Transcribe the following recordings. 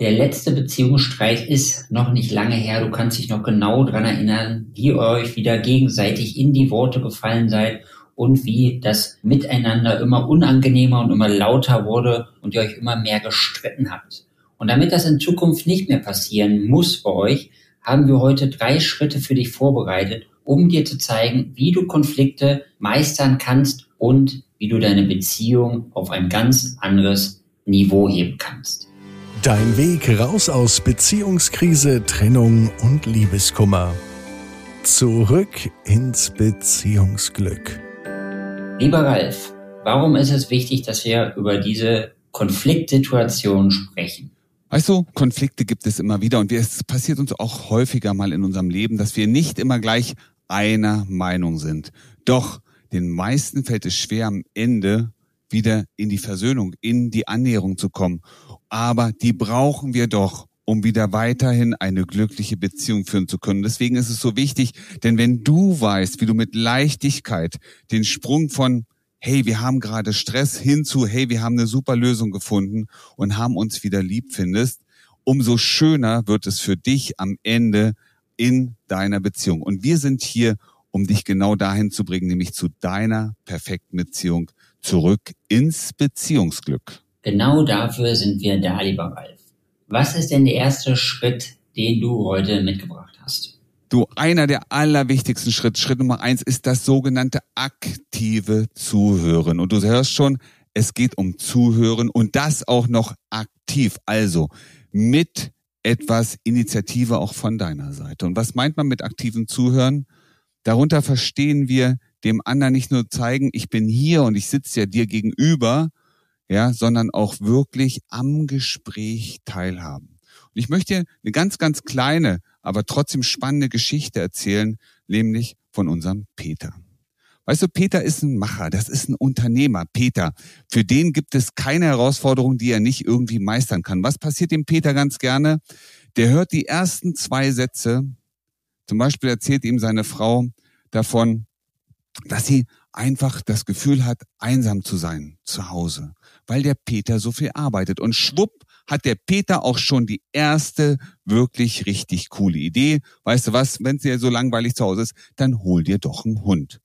Der letzte Beziehungsstreit ist noch nicht lange her. Du kannst dich noch genau dran erinnern, wie ihr euch wieder gegenseitig in die Worte gefallen seid und wie das Miteinander immer unangenehmer und immer lauter wurde und ihr euch immer mehr gestritten habt. Und damit das in Zukunft nicht mehr passieren muss bei euch, haben wir heute drei Schritte für dich vorbereitet, um dir zu zeigen, wie du Konflikte meistern kannst und wie du deine Beziehung auf ein ganz anderes Niveau heben kannst. Dein Weg raus aus Beziehungskrise, Trennung und Liebeskummer. Zurück ins Beziehungsglück. Lieber Ralf, warum ist es wichtig, dass wir über diese Konfliktsituation sprechen? Weißt du, Konflikte gibt es immer wieder und es passiert uns auch häufiger mal in unserem Leben, dass wir nicht immer gleich einer Meinung sind. Doch den meisten fällt es schwer, am Ende wieder in die Versöhnung, in die Annäherung zu kommen aber die brauchen wir doch, um wieder weiterhin eine glückliche Beziehung führen zu können. Deswegen ist es so wichtig, denn wenn du weißt, wie du mit Leichtigkeit den Sprung von hey, wir haben gerade Stress hin zu hey, wir haben eine super Lösung gefunden und haben uns wieder lieb findest, umso schöner wird es für dich am Ende in deiner Beziehung. Und wir sind hier, um dich genau dahin zu bringen, nämlich zu deiner perfekten Beziehung zurück ins Beziehungsglück. Genau dafür sind wir da, lieber Ralf. Was ist denn der erste Schritt, den du heute mitgebracht hast? Du, einer der allerwichtigsten Schritte, Schritt Nummer eins, ist das sogenannte aktive Zuhören. Und du hörst schon, es geht um Zuhören und das auch noch aktiv. Also mit etwas Initiative auch von deiner Seite. Und was meint man mit aktivem Zuhören? Darunter verstehen wir dem anderen nicht nur zeigen, ich bin hier und ich sitze ja dir gegenüber, ja, sondern auch wirklich am Gespräch teilhaben. Und ich möchte eine ganz, ganz kleine, aber trotzdem spannende Geschichte erzählen, nämlich von unserem Peter. Weißt du, Peter ist ein Macher, das ist ein Unternehmer. Peter, für den gibt es keine Herausforderung, die er nicht irgendwie meistern kann. Was passiert dem Peter ganz gerne? Der hört die ersten zwei Sätze. Zum Beispiel erzählt ihm seine Frau davon, dass sie einfach das Gefühl hat, einsam zu sein zu Hause weil der Peter so viel arbeitet. Und schwupp hat der Peter auch schon die erste wirklich richtig coole Idee. Weißt du was, wenn es dir so langweilig zu Hause ist, dann hol dir doch einen Hund.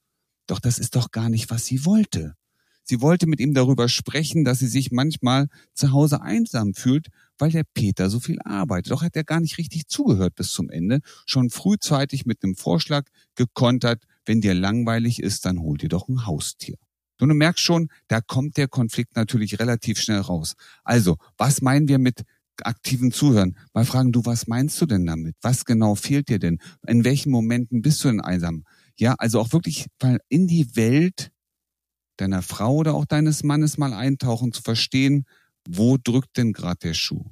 Doch das ist doch gar nicht, was sie wollte. Sie wollte mit ihm darüber sprechen, dass sie sich manchmal zu Hause einsam fühlt, weil der Peter so viel arbeitet. Doch hat er gar nicht richtig zugehört bis zum Ende. Schon frühzeitig mit einem Vorschlag gekontert, wenn dir langweilig ist, dann hol dir doch ein Haustier. Und du merkst schon, da kommt der Konflikt natürlich relativ schnell raus. Also, was meinen wir mit aktiven Zuhören? Mal fragen, du, was meinst du denn damit? Was genau fehlt dir denn? In welchen Momenten bist du denn einsam? Ja, also auch wirklich mal in die Welt deiner Frau oder auch deines Mannes mal eintauchen, zu verstehen, wo drückt denn gerade der Schuh?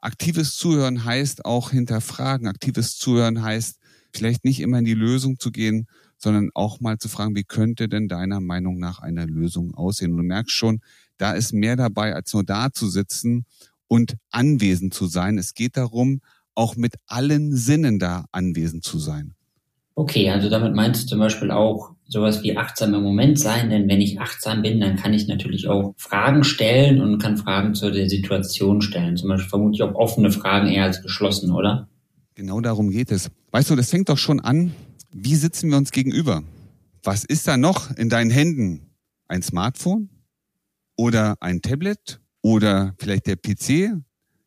Aktives Zuhören heißt auch hinterfragen. Aktives Zuhören heißt vielleicht nicht immer in die Lösung zu gehen, sondern auch mal zu fragen, wie könnte denn deiner Meinung nach eine Lösung aussehen? Und du merkst schon, da ist mehr dabei, als nur da zu sitzen und anwesend zu sein. Es geht darum, auch mit allen Sinnen da anwesend zu sein. Okay, also damit meinst du zum Beispiel auch sowas wie achtsam im Moment sein, denn wenn ich achtsam bin, dann kann ich natürlich auch Fragen stellen und kann Fragen zu der Situation stellen. Zum Beispiel vermutlich auch offene Fragen eher als geschlossen, oder? Genau darum geht es. Weißt du, das fängt doch schon an, wie sitzen wir uns gegenüber? Was ist da noch in deinen Händen? Ein Smartphone? Oder ein Tablet? Oder vielleicht der PC?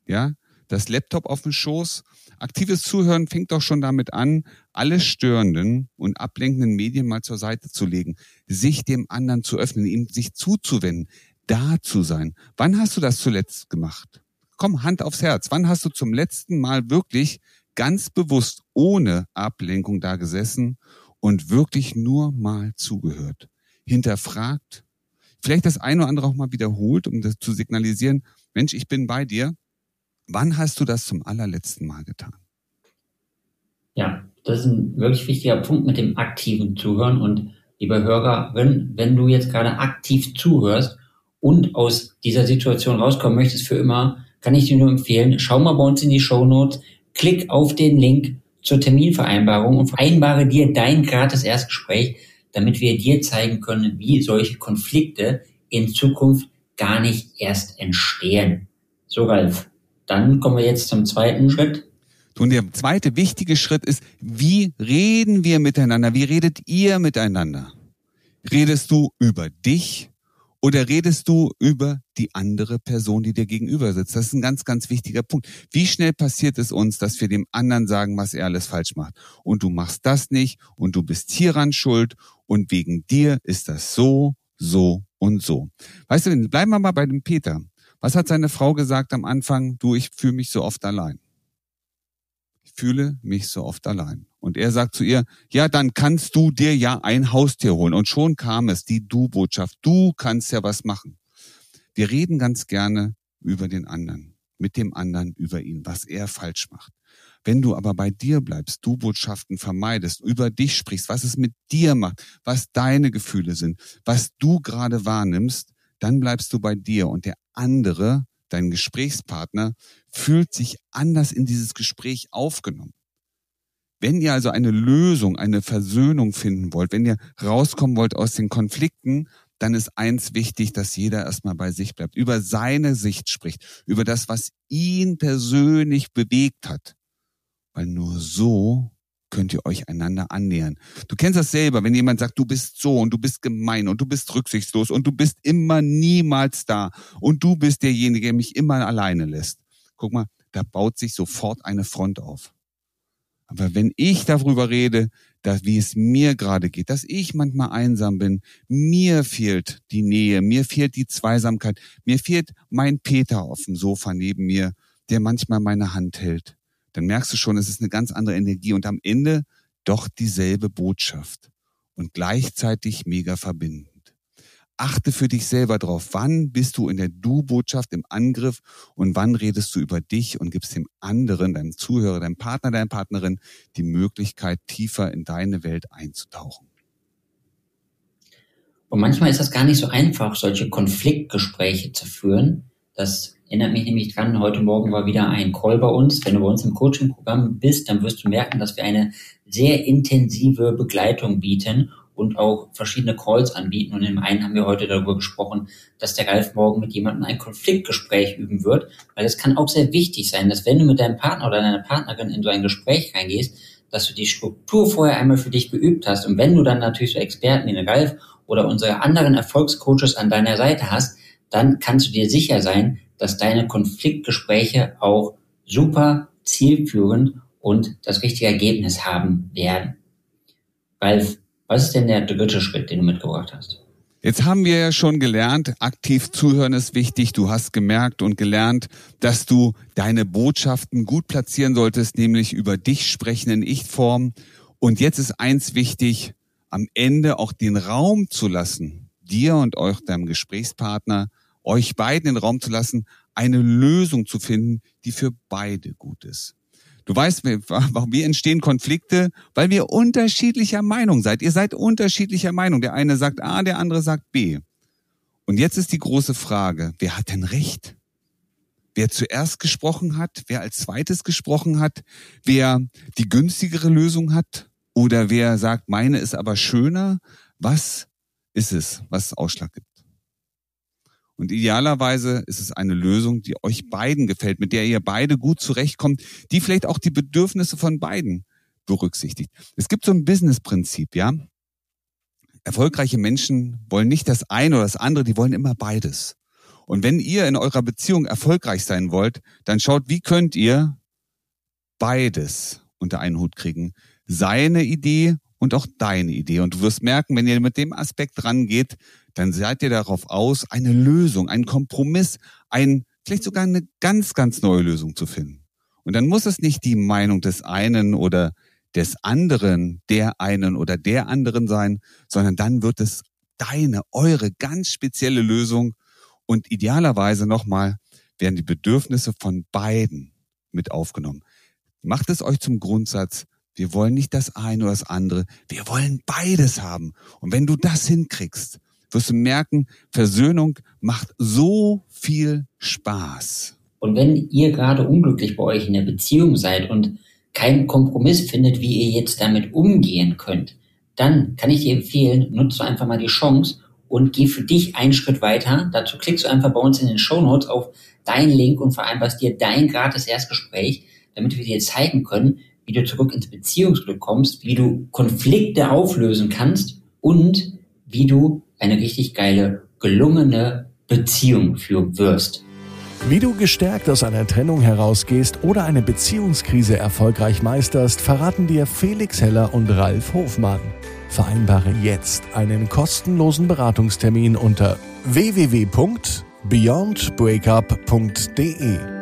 Ja? Das Laptop auf dem Schoß? Aktives Zuhören fängt doch schon damit an, alle störenden und ablenkenden Medien mal zur Seite zu legen, sich dem anderen zu öffnen, ihm sich zuzuwenden, da zu sein. Wann hast du das zuletzt gemacht? Komm, Hand aufs Herz. Wann hast du zum letzten Mal wirklich ganz bewusst ohne Ablenkung da gesessen und wirklich nur mal zugehört, hinterfragt, vielleicht das eine oder andere auch mal wiederholt, um das zu signalisieren, Mensch, ich bin bei dir. Wann hast du das zum allerletzten Mal getan? Ja, das ist ein wirklich wichtiger Punkt mit dem aktiven Zuhören. Und lieber Hörer, wenn, wenn du jetzt gerade aktiv zuhörst und aus dieser Situation rauskommen möchtest für immer, kann ich dir nur empfehlen, schau mal bei uns in die Show Notes. Klick auf den Link zur Terminvereinbarung und vereinbare dir dein gratis Erstgespräch, damit wir dir zeigen können, wie solche Konflikte in Zukunft gar nicht erst entstehen. So, Ralf, dann kommen wir jetzt zum zweiten Schritt. Und der zweite wichtige Schritt ist, wie reden wir miteinander? Wie redet ihr miteinander? Redest du über dich oder redest du über die andere Person, die dir gegenüber sitzt? Das ist ein ganz, ganz wichtiger Punkt. Wie schnell passiert es uns, dass wir dem anderen sagen, was er alles falsch macht? Und du machst das nicht und du bist hieran schuld und wegen dir ist das so, so und so. Weißt du, bleiben wir mal bei dem Peter. Was hat seine Frau gesagt am Anfang? Du, ich fühle mich so oft allein. Ich fühle mich so oft allein. Und er sagt zu ihr, ja, dann kannst du dir ja ein Haustier holen. Und schon kam es, die Du-Botschaft. Du kannst ja was machen. Wir reden ganz gerne über den anderen, mit dem anderen über ihn, was er falsch macht. Wenn du aber bei dir bleibst, du Botschaften vermeidest, über dich sprichst, was es mit dir macht, was deine Gefühle sind, was du gerade wahrnimmst, dann bleibst du bei dir und der andere, dein Gesprächspartner, fühlt sich anders in dieses Gespräch aufgenommen. Wenn ihr also eine Lösung, eine Versöhnung finden wollt, wenn ihr rauskommen wollt aus den Konflikten, dann ist eins wichtig, dass jeder erstmal bei sich bleibt, über seine Sicht spricht, über das, was ihn persönlich bewegt hat. Weil nur so könnt ihr euch einander annähern. Du kennst das selber, wenn jemand sagt, du bist so und du bist gemein und du bist rücksichtslos und du bist immer niemals da und du bist derjenige, der mich immer alleine lässt. Guck mal, da baut sich sofort eine Front auf. Aber wenn ich darüber rede, dass, wie es mir gerade geht, dass ich manchmal einsam bin, mir fehlt die Nähe, mir fehlt die Zweisamkeit, mir fehlt mein Peter auf dem Sofa neben mir, der manchmal meine Hand hält, dann merkst du schon, es ist eine ganz andere Energie und am Ende doch dieselbe Botschaft und gleichzeitig mega verbindend. Achte für dich selber drauf, wann bist du in der Du-Botschaft im Angriff und wann redest du über dich und gibst dem anderen, deinem Zuhörer, deinem Partner, deiner Partnerin die Möglichkeit, tiefer in deine Welt einzutauchen. Und manchmal ist das gar nicht so einfach, solche Konfliktgespräche zu führen. Das erinnert mich nämlich dran, heute Morgen war wieder ein Call bei uns. Wenn du bei uns im Coaching-Programm bist, dann wirst du merken, dass wir eine sehr intensive Begleitung bieten und auch verschiedene Calls anbieten. Und im einen haben wir heute darüber gesprochen, dass der Ralf morgen mit jemandem ein Konfliktgespräch üben wird, weil es kann auch sehr wichtig sein, dass wenn du mit deinem Partner oder deiner Partnerin in so ein Gespräch reingehst, dass du die Struktur vorher einmal für dich geübt hast. Und wenn du dann natürlich so Experten wie den Ralf oder unsere anderen Erfolgscoaches an deiner Seite hast, dann kannst du dir sicher sein, dass deine Konfliktgespräche auch super zielführend und das richtige Ergebnis haben werden. Ralf, was ist denn der dritte Schritt, den du mitgebracht hast? Jetzt haben wir ja schon gelernt, aktiv zuhören ist wichtig. Du hast gemerkt und gelernt, dass du deine Botschaften gut platzieren solltest, nämlich über dich sprechen in Ich-Form. Und jetzt ist eins wichtig, am Ende auch den Raum zu lassen, dir und euch, deinem Gesprächspartner, euch beiden den Raum zu lassen, eine Lösung zu finden, die für beide gut ist. Du weißt, warum wir entstehen Konflikte, weil wir unterschiedlicher Meinung seid. Ihr seid unterschiedlicher Meinung. Der eine sagt A, der andere sagt B. Und jetzt ist die große Frage, wer hat denn recht? Wer zuerst gesprochen hat, wer als zweites gesprochen hat, wer die günstigere Lösung hat oder wer sagt, meine ist aber schöner. Was ist es, was Ausschlag gibt? Und idealerweise ist es eine Lösung, die euch beiden gefällt, mit der ihr beide gut zurechtkommt, die vielleicht auch die Bedürfnisse von beiden berücksichtigt. Es gibt so ein Business-Prinzip, ja. Erfolgreiche Menschen wollen nicht das eine oder das andere, die wollen immer beides. Und wenn ihr in eurer Beziehung erfolgreich sein wollt, dann schaut, wie könnt ihr beides unter einen Hut kriegen. Seine Idee und auch deine Idee. Und du wirst merken, wenn ihr mit dem Aspekt rangeht, dann seid ihr darauf aus, eine Lösung, einen Kompromiss, ein, vielleicht sogar eine ganz, ganz neue Lösung zu finden. Und dann muss es nicht die Meinung des einen oder des anderen, der einen oder der anderen sein, sondern dann wird es deine, eure ganz spezielle Lösung und idealerweise nochmal werden die Bedürfnisse von beiden mit aufgenommen. Macht es euch zum Grundsatz, wir wollen nicht das eine oder das andere, wir wollen beides haben. Und wenn du das hinkriegst, wirst du merken, Versöhnung macht so viel Spaß. Und wenn ihr gerade unglücklich bei euch in der Beziehung seid und keinen Kompromiss findet, wie ihr jetzt damit umgehen könnt, dann kann ich dir empfehlen, nutze einfach mal die Chance und geh für dich einen Schritt weiter. Dazu klickst du einfach bei uns in den Show Notes auf deinen Link und vereinbarst dir dein gratis Erstgespräch, damit wir dir zeigen können, wie du zurück ins Beziehungsglück kommst, wie du Konflikte auflösen kannst und wie du eine richtig geile, gelungene Beziehung führen wirst. Wie du gestärkt aus einer Trennung herausgehst oder eine Beziehungskrise erfolgreich meisterst, verraten dir Felix Heller und Ralf Hofmann. Vereinbare jetzt einen kostenlosen Beratungstermin unter www.beyondbreakup.de.